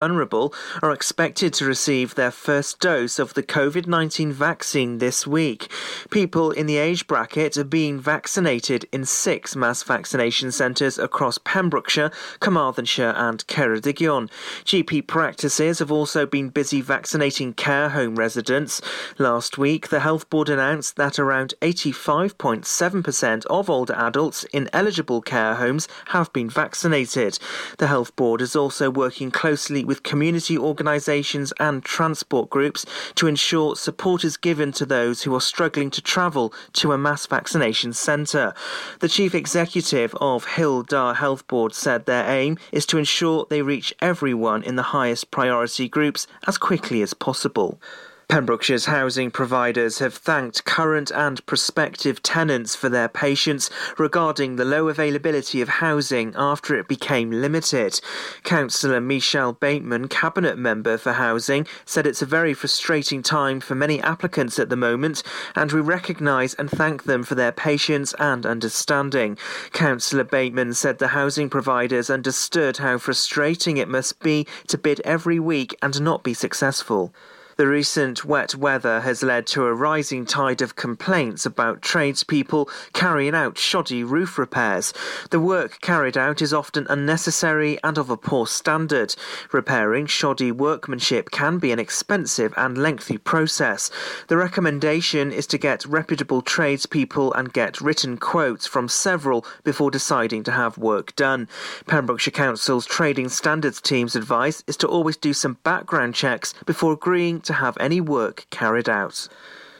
vulnerable are expected to receive their first dose of the COVID 19 vaccine this week. People in the age bracket are being vaccinated in six mass vaccination centres across Pembrokeshire, Carmarthenshire, and Ceredigion. GP practices have also been busy vaccinating care home residents. Last week, the Health Board announced that around 85.7% of older adults in eligible care homes have been vaccinated. The Health Board is also working closely with community organisations and transport groups to ensure support is given to those who are struggling to travel to a mass vaccination centre. The chief executive of Hywel Dda Health Board said their aim is to ensure they reach everyone in the highest priority groups as quickly as possible. Pembrokeshire's housing providers have thanked current and prospective tenants for their patience regarding the low availability of housing after it became limited. Councillor Michelle Bateman, Cabinet Member for Housing, said it's a very frustrating time for many applicants at the moment, and we recognise and thank them for their patience and understanding. Councillor Bateman said the housing providers understood how frustrating it must be to bid every week and not be successful. The recent wet weather has led to a rising tide of complaints about tradespeople carrying out shoddy roof repairs. The work carried out is often unnecessary and of a poor standard. Repairing shoddy workmanship can be an expensive and lengthy process. The recommendation is to get reputable tradespeople and get written quotes from several before deciding to have work done. Pembrokeshire Council's Trading Standards team's advice is to always do some background checks before agreeing to have any work carried out.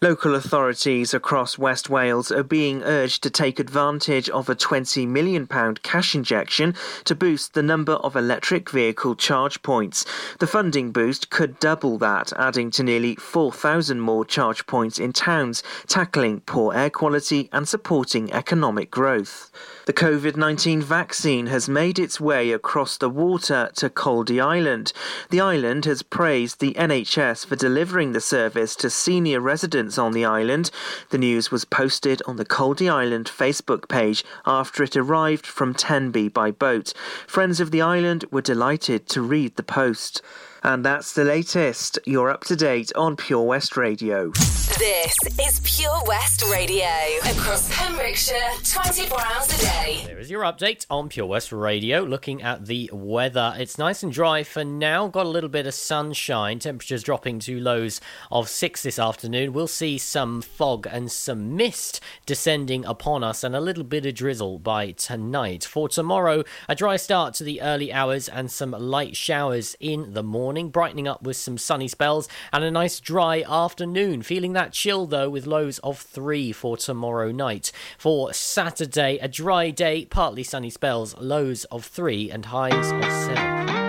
Local authorities across West Wales are being urged to take advantage of a £20 million cash injection to boost the number of electric vehicle charge points. The funding boost could double that, adding to nearly 4,000 more charge points in towns, tackling poor air quality and supporting economic growth. The COVID 19 vaccine has made its way across the water to Caldy Island. The island has praised the NHS for delivering the service to senior residents on the island. The news was posted on the Caldy Island Facebook page after it arrived from Tenby by boat. Friends of the island were delighted to read the post. And that's the latest. You're up to date on Pure West Radio. This is Pure West Radio across Pembrokeshire 24 hours a day. There is your update on Pure West Radio. Looking at the weather, it's nice and dry for now. Got a little bit of sunshine. Temperatures dropping to lows of six this afternoon. We'll see some fog and some mist descending upon us and a little bit of drizzle by tonight. For tomorrow, a dry start to the early hours and some light showers in the morning, morning, brightening up with some sunny spells and a nice dry afternoon. Feeling that chill though, with lows of 3 for tomorrow night. For Saturday, a dry day, partly sunny spells, lows of 3 and highs of 7.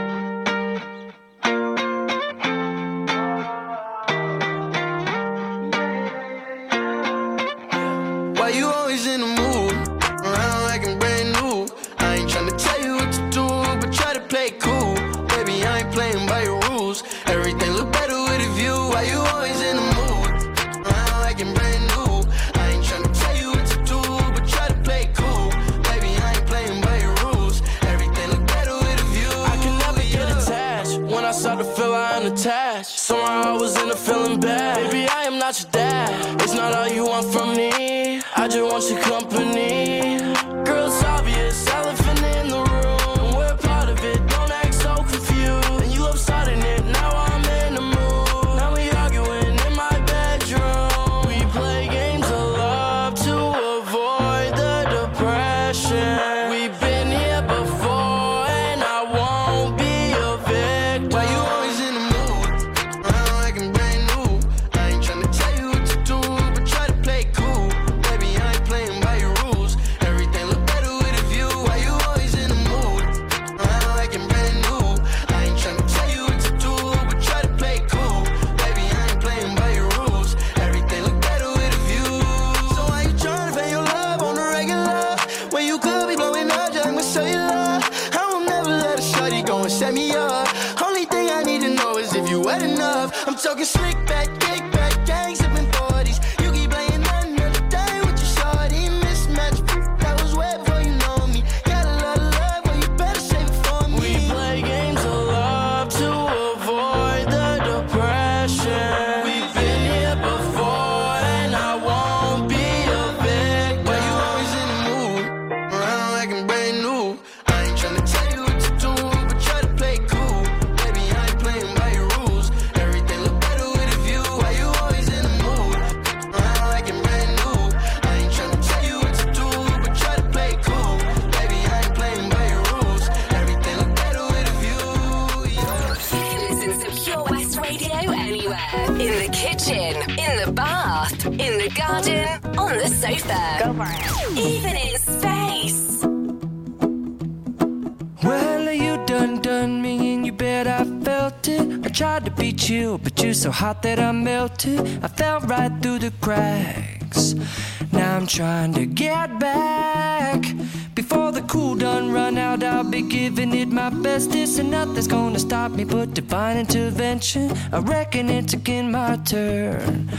I start to feel I'm attached, somehow I was in a feeling bad. Baby, I am not your dad. It's not all you want from me. I just want your company. Go for it. Even in space. Well, you done done me and you bet I felt it. I tried to be chill, but you're so hot that I melted. I fell right through the cracks. Now I'm trying to get back. Before the cool done run out, I'll be giving it my bestest, and nothing's gonna stop me but divine intervention. I reckon it's again my turn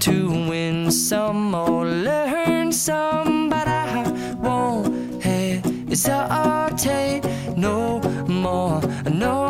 to win some or learn some, but I won't hesitate no more, no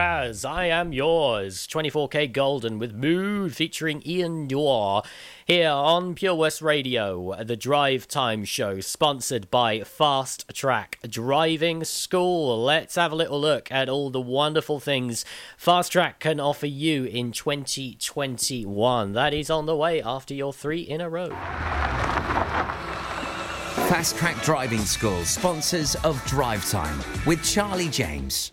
Jason I am yours. 24kGoldn with Mood featuring iann dior here on Pure West Radio, the Drive Time Show, sponsored by Fast Track Driving School. Let's have a little look at all the wonderful things Fast Track can offer you in 2021. That is on the way after your three in a row. Fast Track Driving School, sponsors of Drive Time with Charlie James.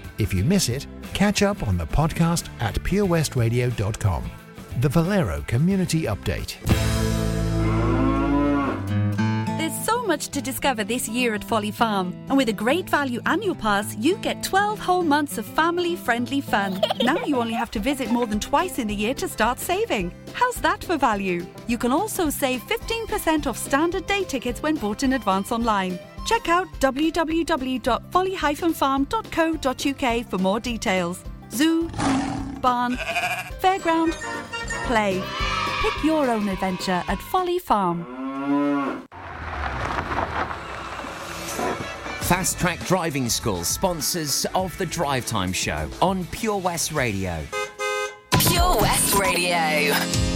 If you miss it, catch up on the podcast at purewestradio.com. The Valero Community Update. There's so much to discover this year at Folly Farm, and with a great value annual pass, you get 12 whole months of family friendly fun. now you only have to visit more than twice in a year to start saving. How's that for value? You can also save 15% off standard day tickets when bought in advance online. Check out www.folly-farm.co.uk for more details. Zoo, barn, fairground, play. Pick your own adventure at Folly Farm. Fast Track Driving School, sponsors of the Drive Time Show on Pure West Radio. Pure West Radio.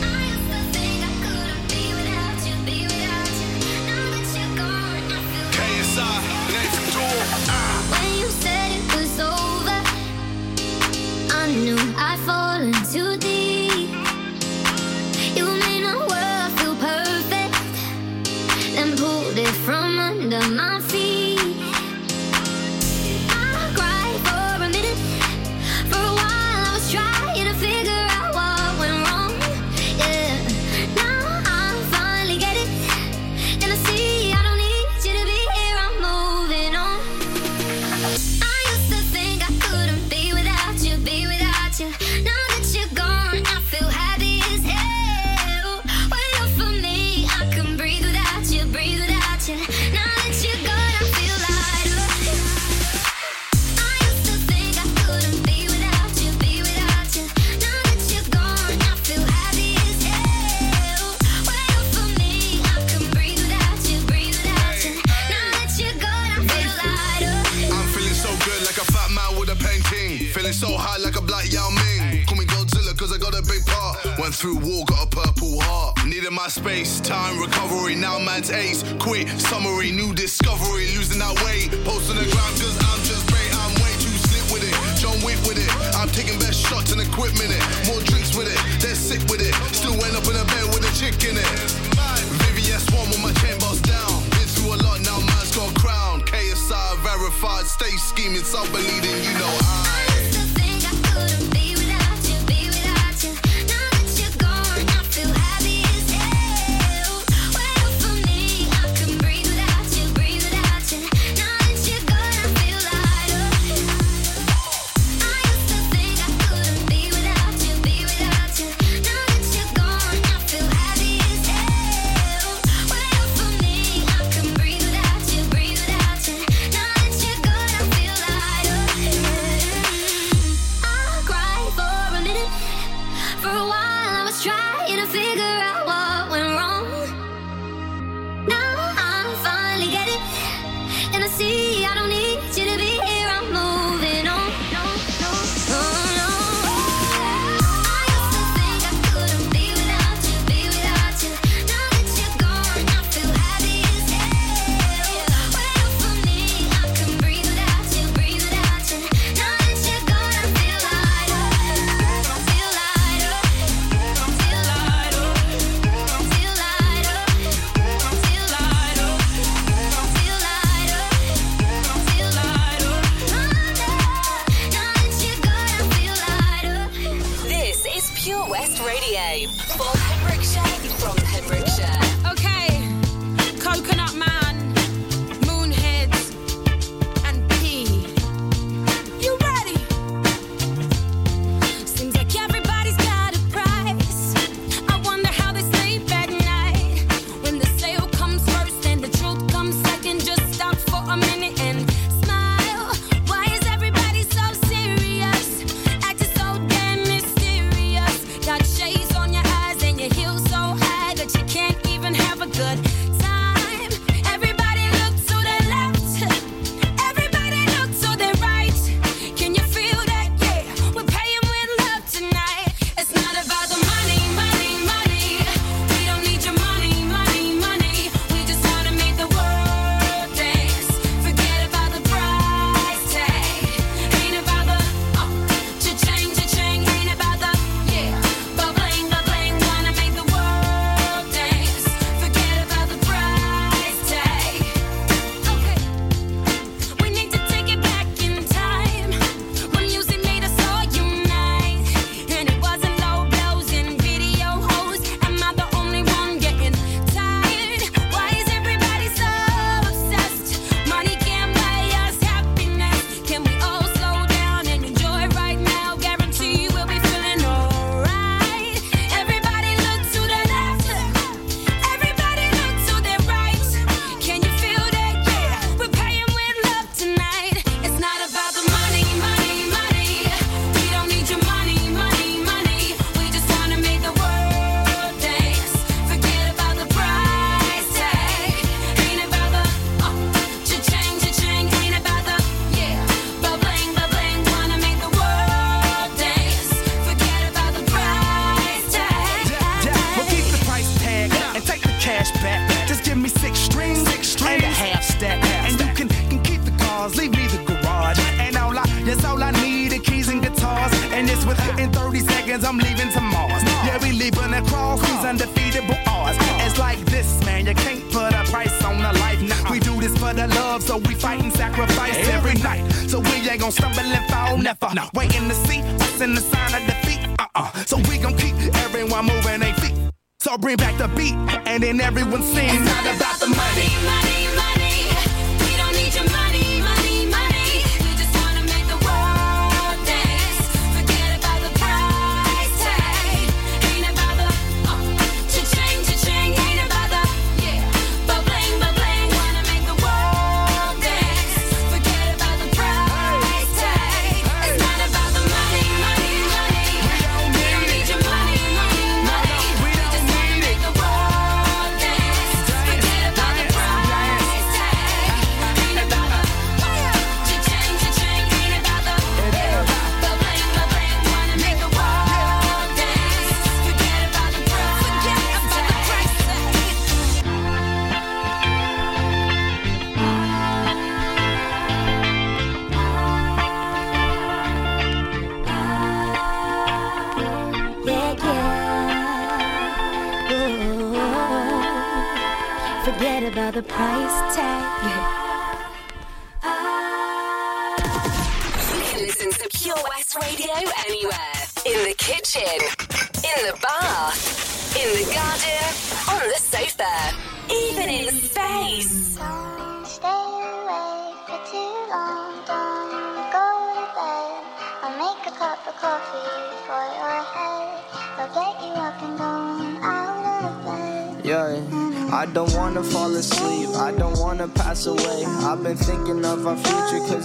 fall into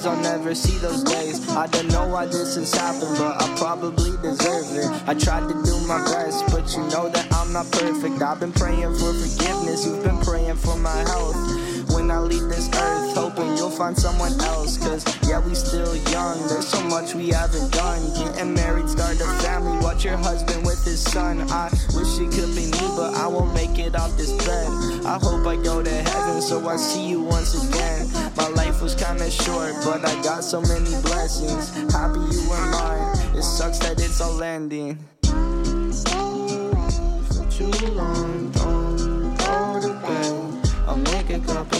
I'll never see those days. I don't know why this has happened, but I probably deserve it. I tried to do my best, but you know that I'm not perfect. I've been praying for forgiveness, you've been praying for my health. When I leave this earth, hoping you'll find someone else. Cause yeah, we still young, there's so much we haven't done. Getting married, start a family, watch your husband with his son. I wish it could be me, but I won't make it off this bed. I hope I go to heaven so I see you once again. My life was kinda short, but I got so many blessings. Happy you were mine, it sucks that it's all ending. For too long, don't go to bed. I'll make a cup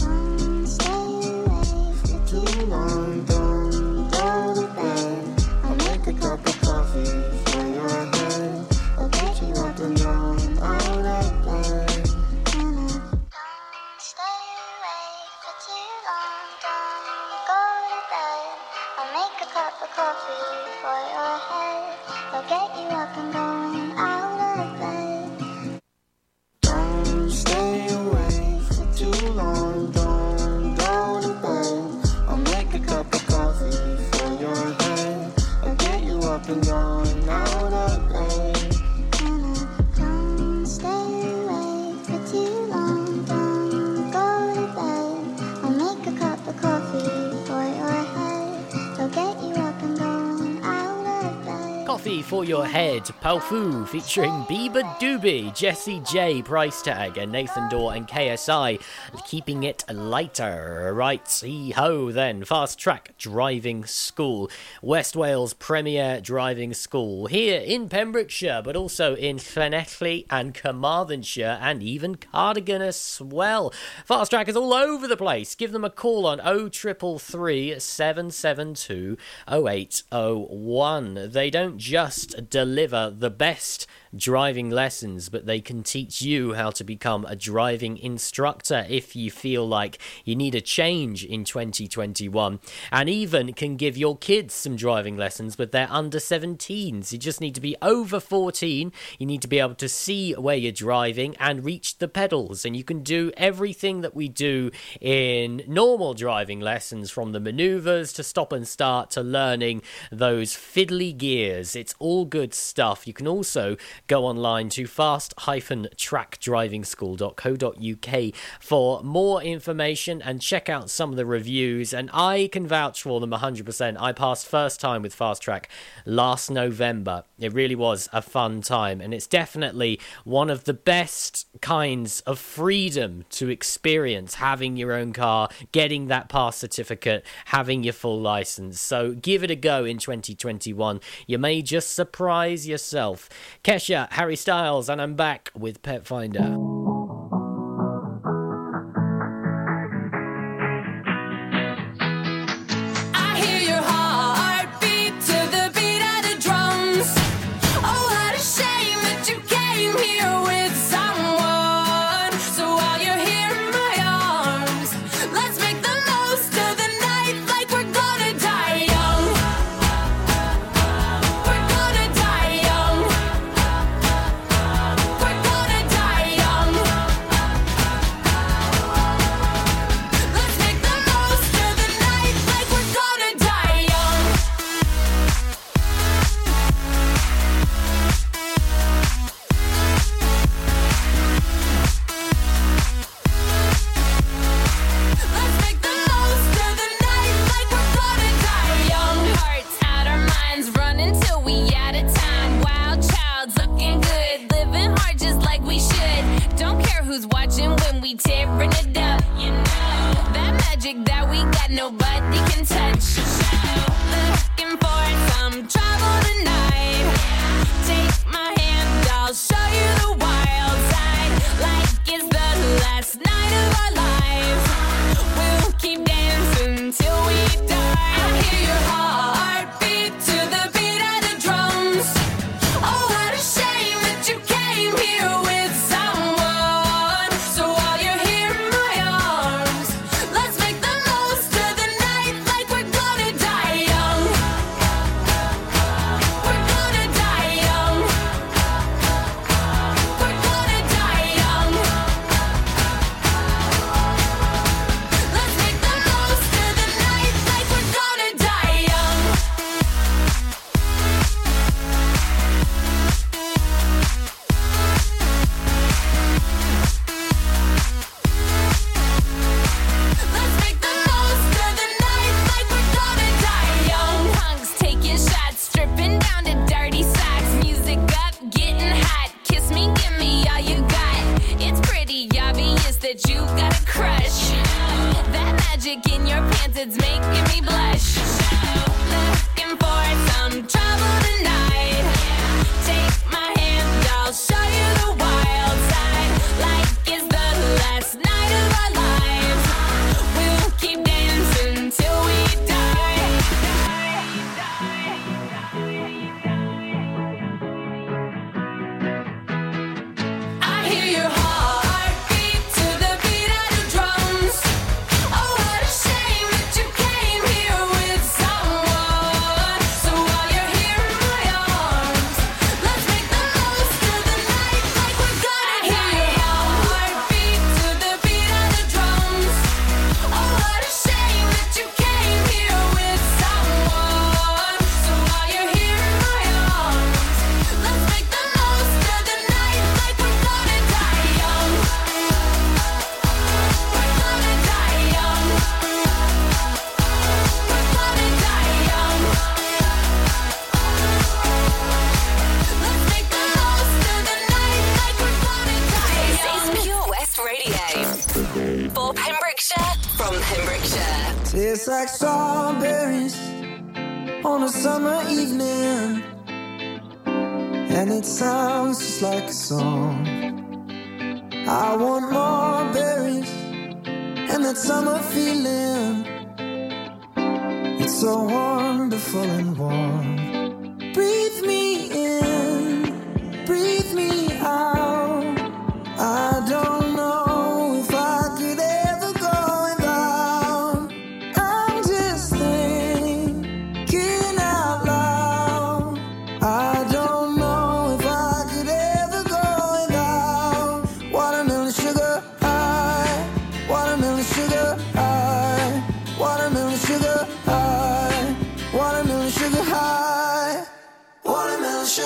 Too long, Coffee for your head, Powfu featuring Bieber Doobie, Jessie J, Price Tag, and Nathan Dawe and KSI, keeping it lighter. Right, see ho then. Fast Track Driving School, West Wales Premier Driving School, here in Pembrokeshire, but also in Llanelli and Carmarthenshire, and even Cardigan as well. Fast Track is all over the place. Give them a call on 0333 772 0801. They don't just deliver the best driving lessons, but they can teach you how to become a driving instructor if you feel like you need a change in 2021, and even can give your kids some driving lessons, but they're under 17s. You just need to be over 14. You need to be able to see where you're driving and reach the pedals, and you can do everything that we do in normal driving lessons from the maneuvers to stop and start to learning those fiddly gears. It's all good stuff. You can also go online to fast-trackdrivingschool.co.uk for more information and check out some of the reviews. And I can vouch for them 100%. I passed first time with Fast Track last November. It really was a fun time, and it's definitely one of the best kinds of freedom to experience having your own car, getting that pass certificate, having your full license. So give it a go in 2021. You may just surprise yourself. Kesha, Harry Styles, and I'm back with Pet Finder.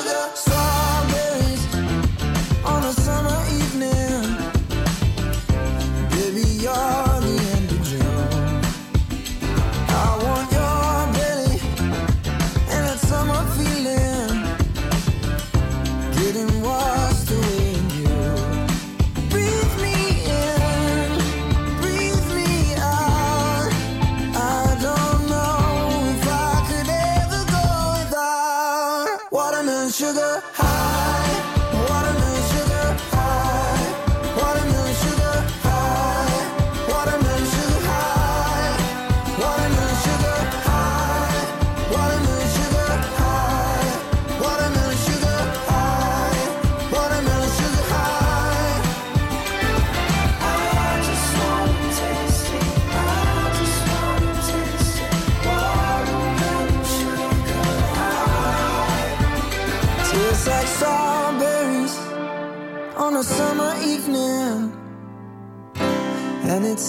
So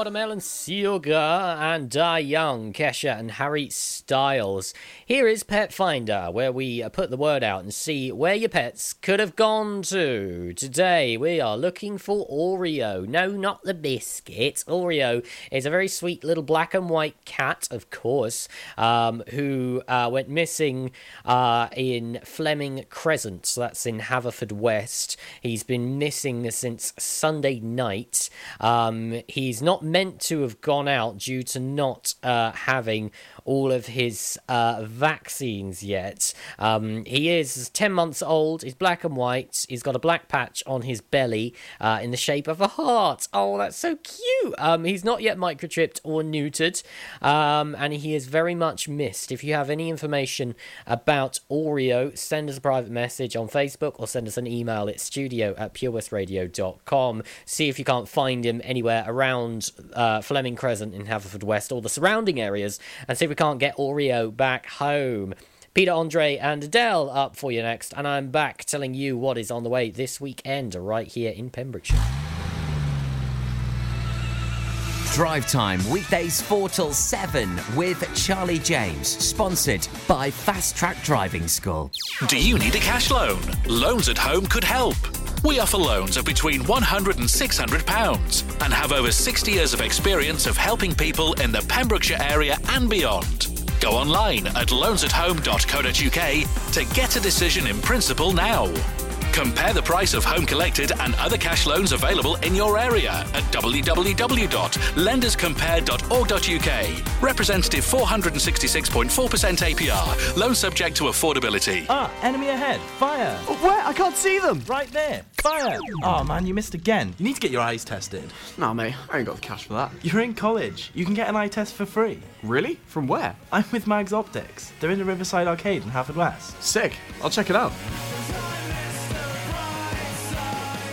Watermelon Sugar and Die Young, Kesha and Harry Styles. Here is Pet Finder, where we put the word out and see where your pets could have gone to. Today we are looking for Oreo. No, not the biscuit. Oreo is a very sweet little black and white cat, of course, um, who uh, went missing uh, in Fleming Crescent. So that's in Haverfordwest. He's been missing since Sunday night. Um, he's not meant to have gone out due to not uh, having all of his uh, vaccines yet. Um, he is 10 months old, he's black and white, he's got a black patch on his belly uh, in the shape of a heart. Oh, that's so cute. Um, he's not yet microchipped or neutered, um, and he is very much missed. If you have any information about Oreo, send us a private message on Facebook or send us an email at studio at purewestradio.com. See if you can't find him anywhere around uh, Fleming Crescent in Haverfordwest or the surrounding areas, and see we can't get Oreo back home. Peter Andre and Adele up for you next, and I'm back telling you what is on the way this weekend right here in Pembrokeshire. Drive Time, weekdays 4 till 7 with Charlie James, sponsored by Fast Track Driving School. Do you need a cash loan? Loans at Home could help. We offer loans of between £100 and 600 pounds and have over 60 years of experience of helping people in the Pembrokeshire area and beyond. Go online at loansathome.co.uk to get a decision in principle now. Compare the price of home collected and other cash loans available in your area at www.lenderscompare.org.uk. Representative 466.4% APR. Loan subject to affordability. Ah, enemy ahead. Fire. Where? I can't see them. Right there. Fire. Oh man, you missed again. You need to get your eyes tested. Nah, mate, I ain't got the cash for that. You're in college. You can get an eye test for free. Really? From where? I'm with Mags Optics. They're in the Riverside Arcade in Haverfordwest. Sick. I'll check it out.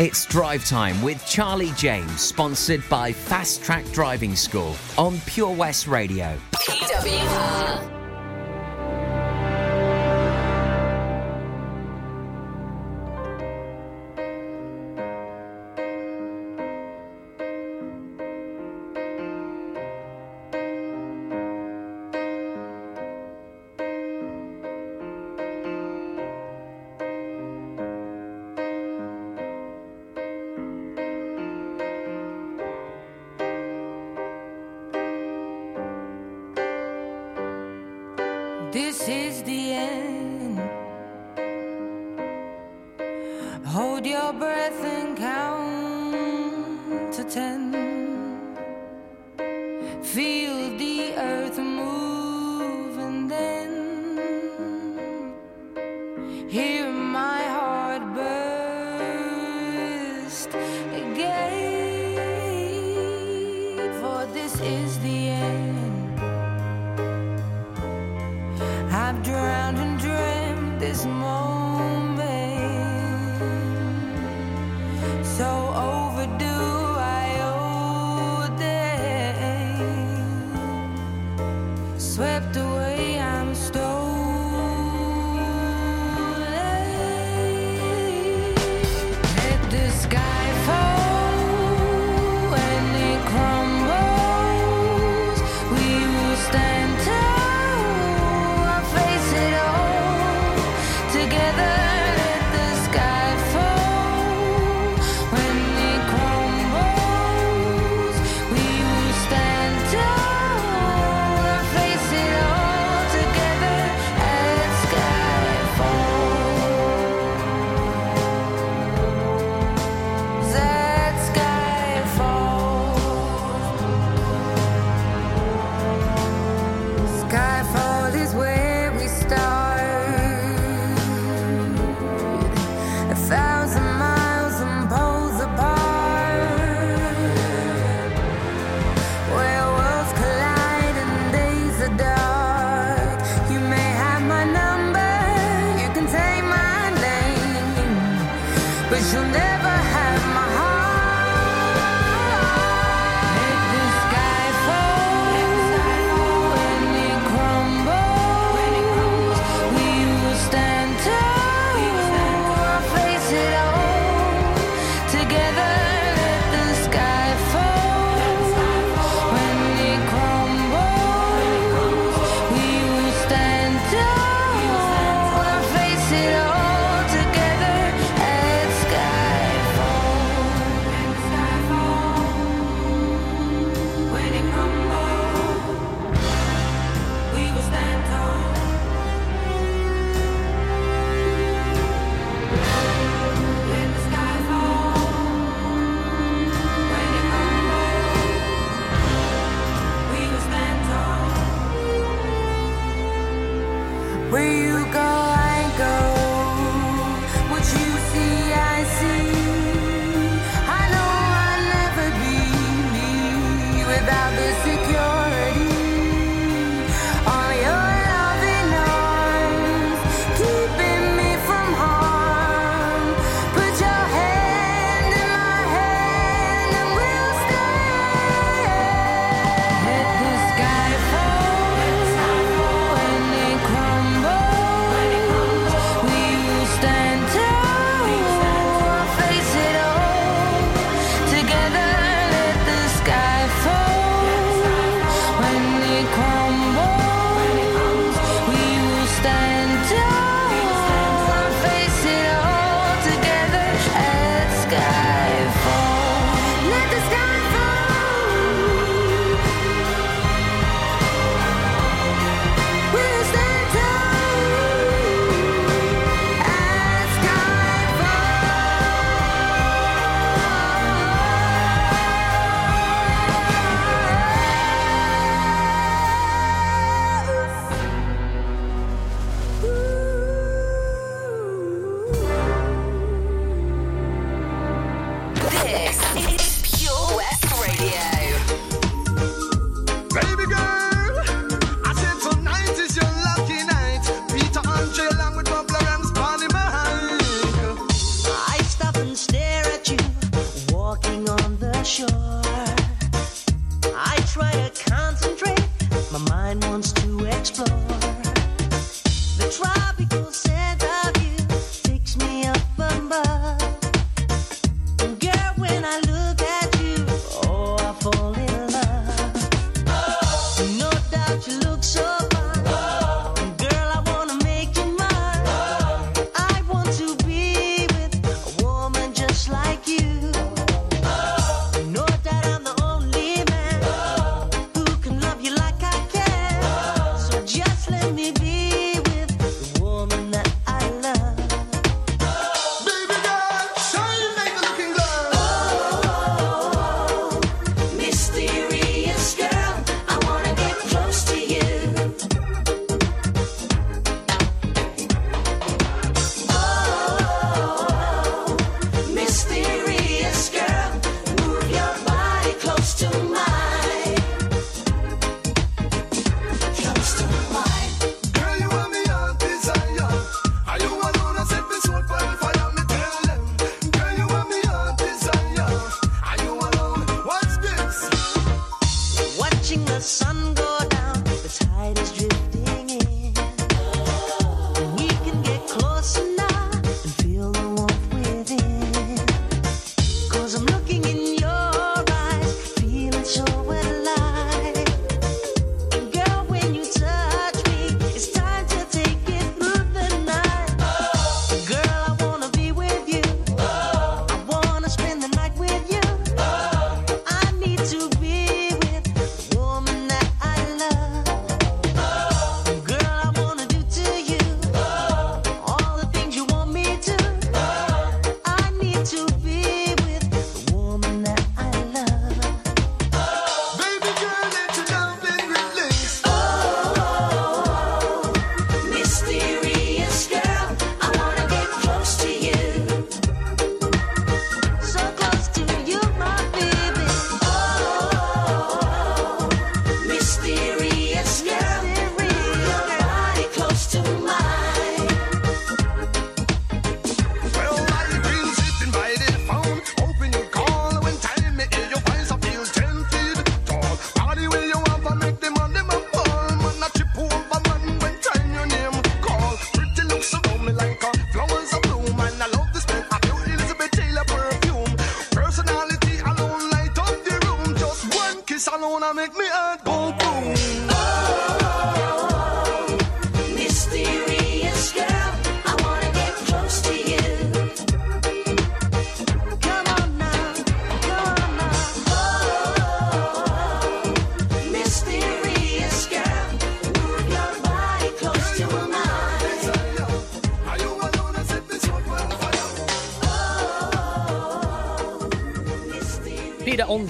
It's Drive Time with Charlie James, sponsored by Fast Track Driving School on Pure West Radio. PWR. Is the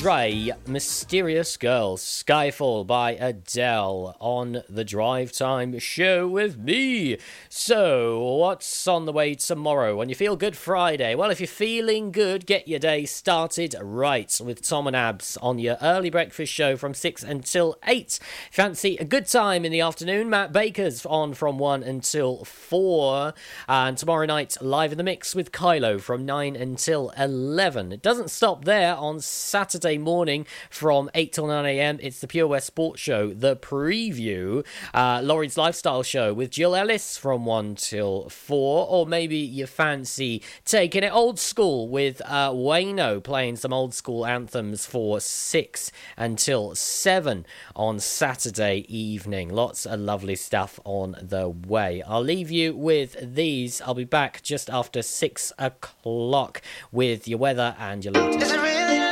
Grey, Mysterious Girl, Skyfall by Adele on the Drive Time Show with me. So, what's on the way tomorrow when You Feel Good Friday. Well, if you're feeling good, get your day started right with Tom and Abs on your early breakfast show from 6 until 8. Fancy a good time in the afternoon. Matt Baker's on from 1 until 4. And tomorrow night, live in the mix with Kylo from 9 until 11. It doesn't stop there on Saturday morning from 8 till 9 a.m. It's the Pure West Sports Show, The Preview, uh, Lauren's Lifestyle Show with Jill Ellis from 1 till 4 or or maybe you fancy taking it old school with uh, Wayno playing some old school anthems for six until seven on Saturday evening. Lots of lovely stuff on the way. I'll leave you with these. I'll be back just after six o'clock with your weather and your latest.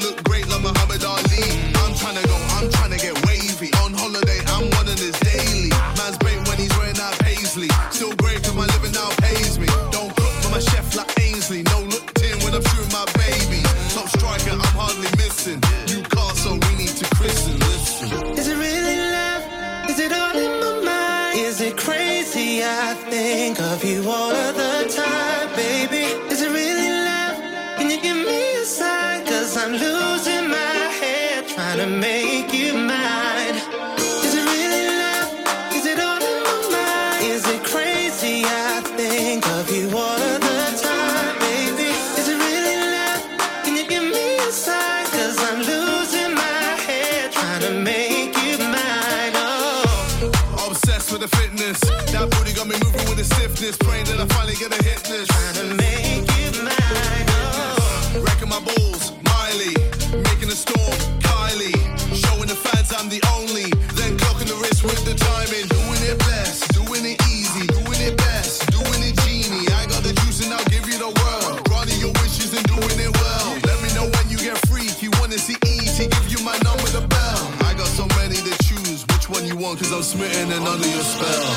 look great like Muhammad Ali. I'm trying to go, I'm trying to get wavy. On holiday, I'm one of this daily. Man's great when he's wearing out paisley. Still great cause my living now pays me. Don't cook for my chef like Ainsley. No look tin when I'm shooting my baby. Top striker, I'm hardly missing. Newcastle, we need to christen. Listen. Is it really love? Is it all in my mind? Is it crazy? I think of you all of the lose. spell.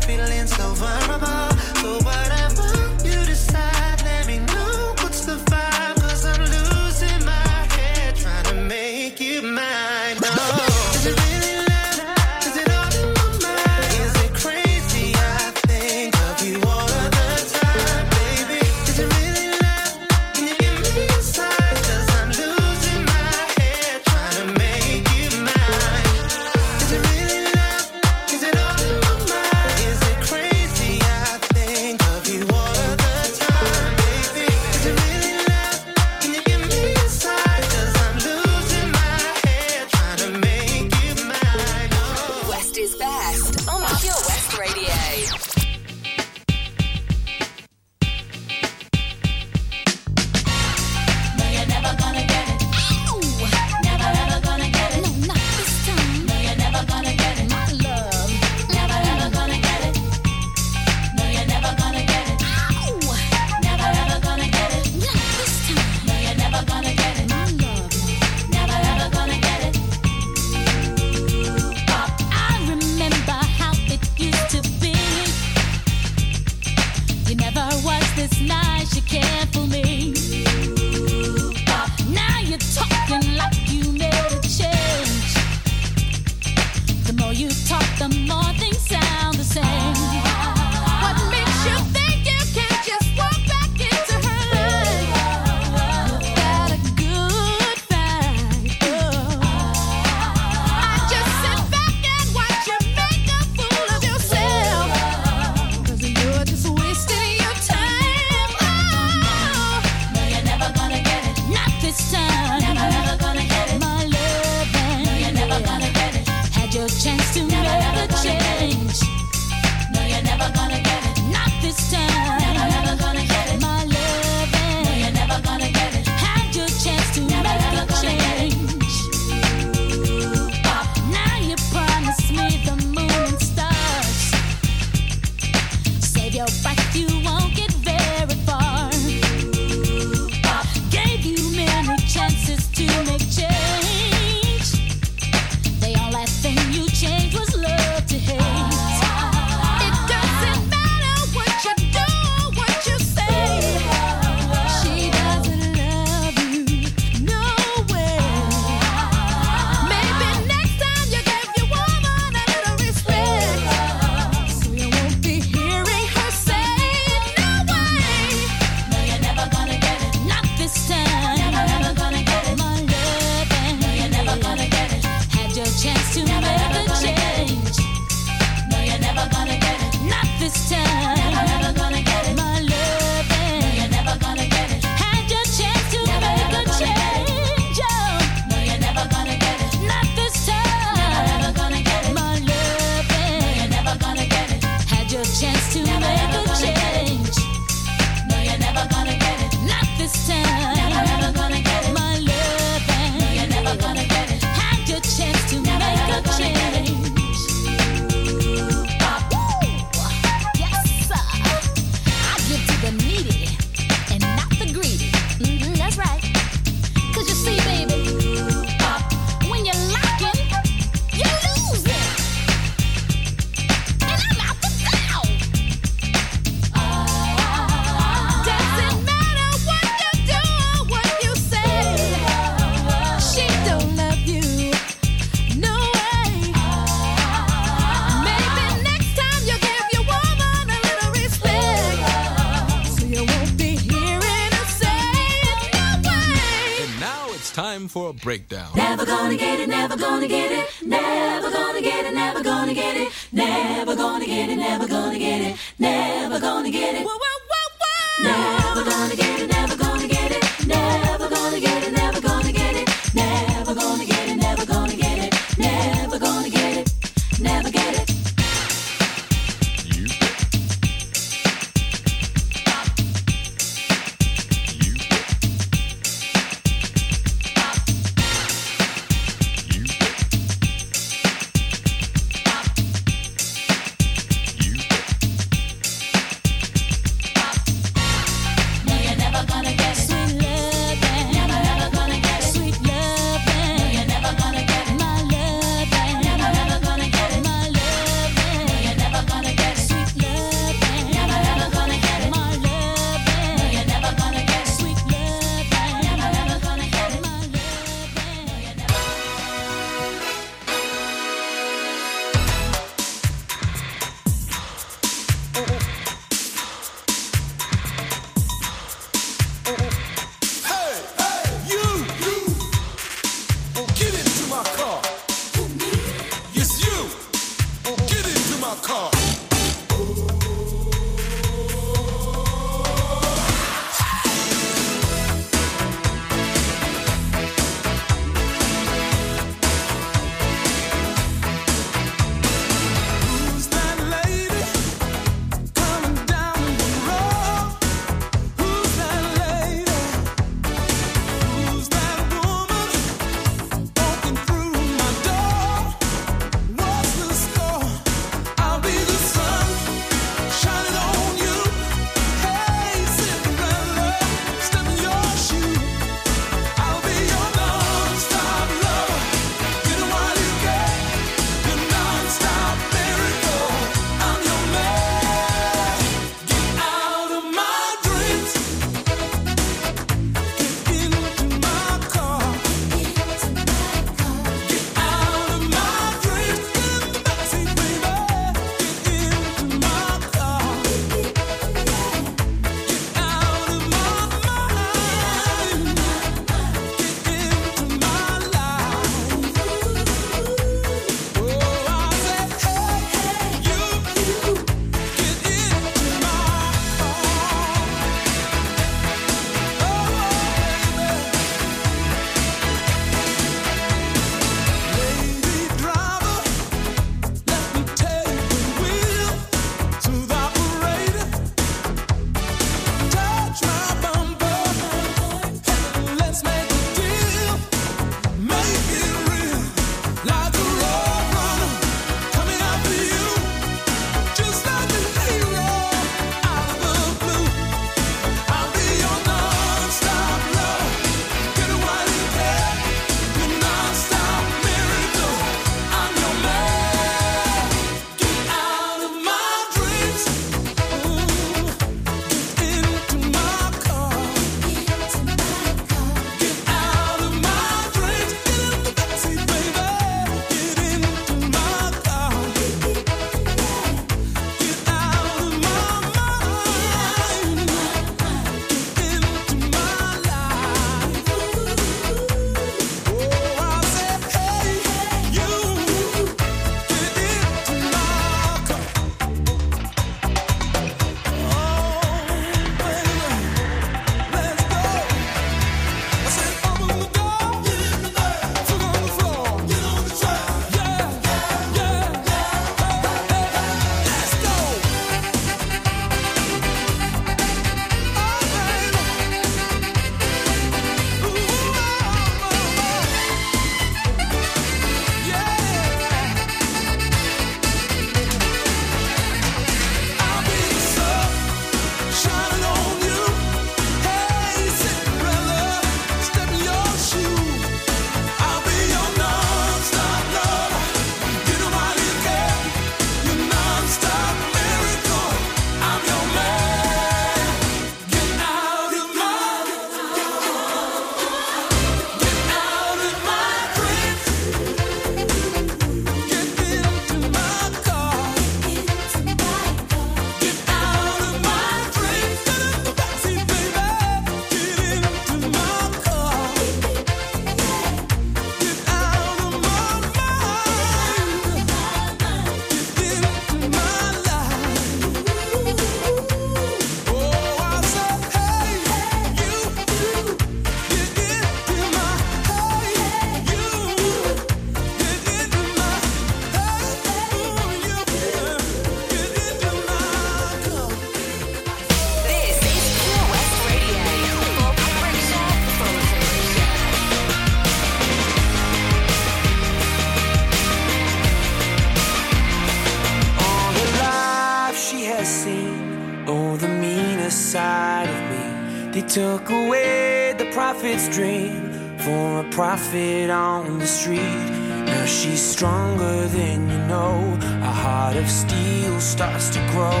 man's dream for a prophet on the street. Now she's stronger than you know. A heart of steel starts to grow.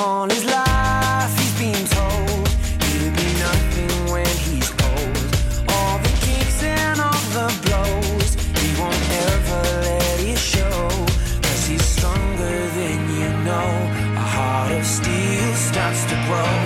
All his life he's been told he'll be nothing when he's old. All the kicks and all the blows he won't ever let it show. Cause he's stronger than you know. A heart of steel starts to grow.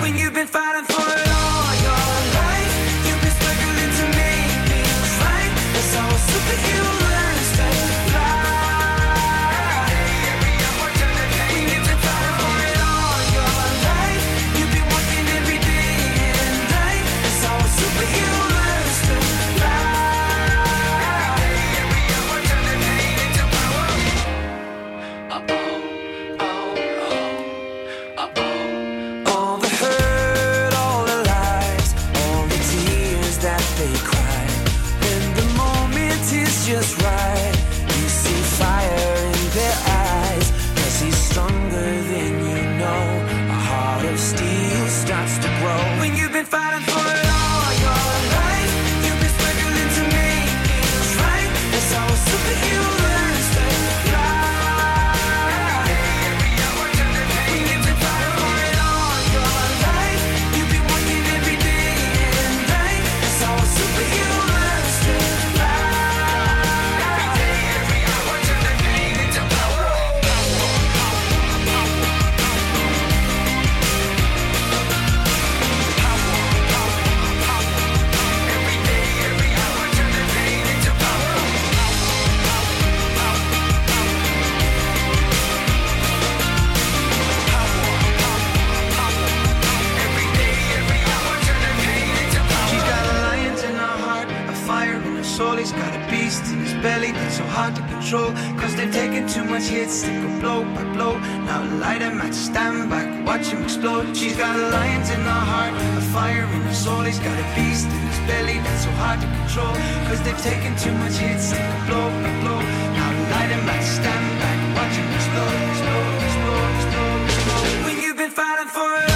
in his belly that's so hard to control. Cause they've taken too much hits, take a blow, a blow. Now light him back, stand back, watch him explode, explode, explode, explode, explode. When you've been fighting for it.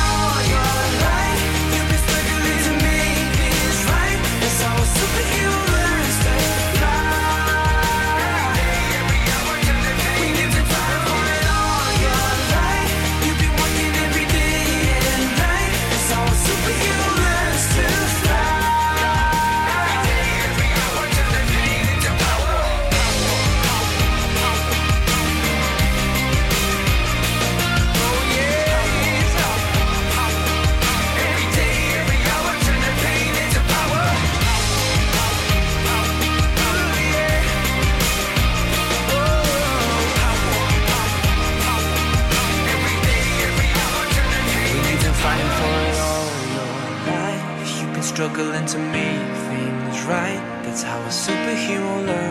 struggling to make things right. That's how a superhero learns.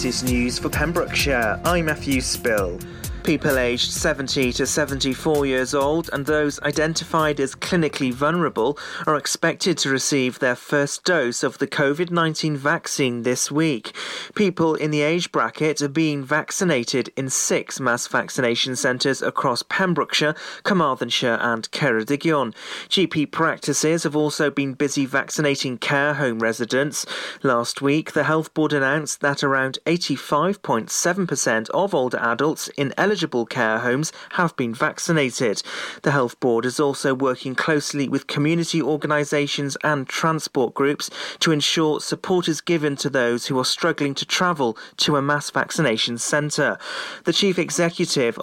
Latest news for Pembrokeshire, I'm Matthew Spill. People aged 70 to 74 years old and those identified as clinically vulnerable are expected to receive their first dose of the COVID 19 vaccine this week. People in the age bracket are being vaccinated in six mass vaccination centres across Pembrokeshire, Carmarthenshire, and Ceredigion. GP practices have also been busy vaccinating care home residents. Last week, the Health Board announced that around 85.7% of older adults in eligible care homes have been vaccinated. The Health Board is also working closely with community organisations and transport groups to ensure support is given to those who are struggling to travel to a mass vaccination centre. The Chief Executive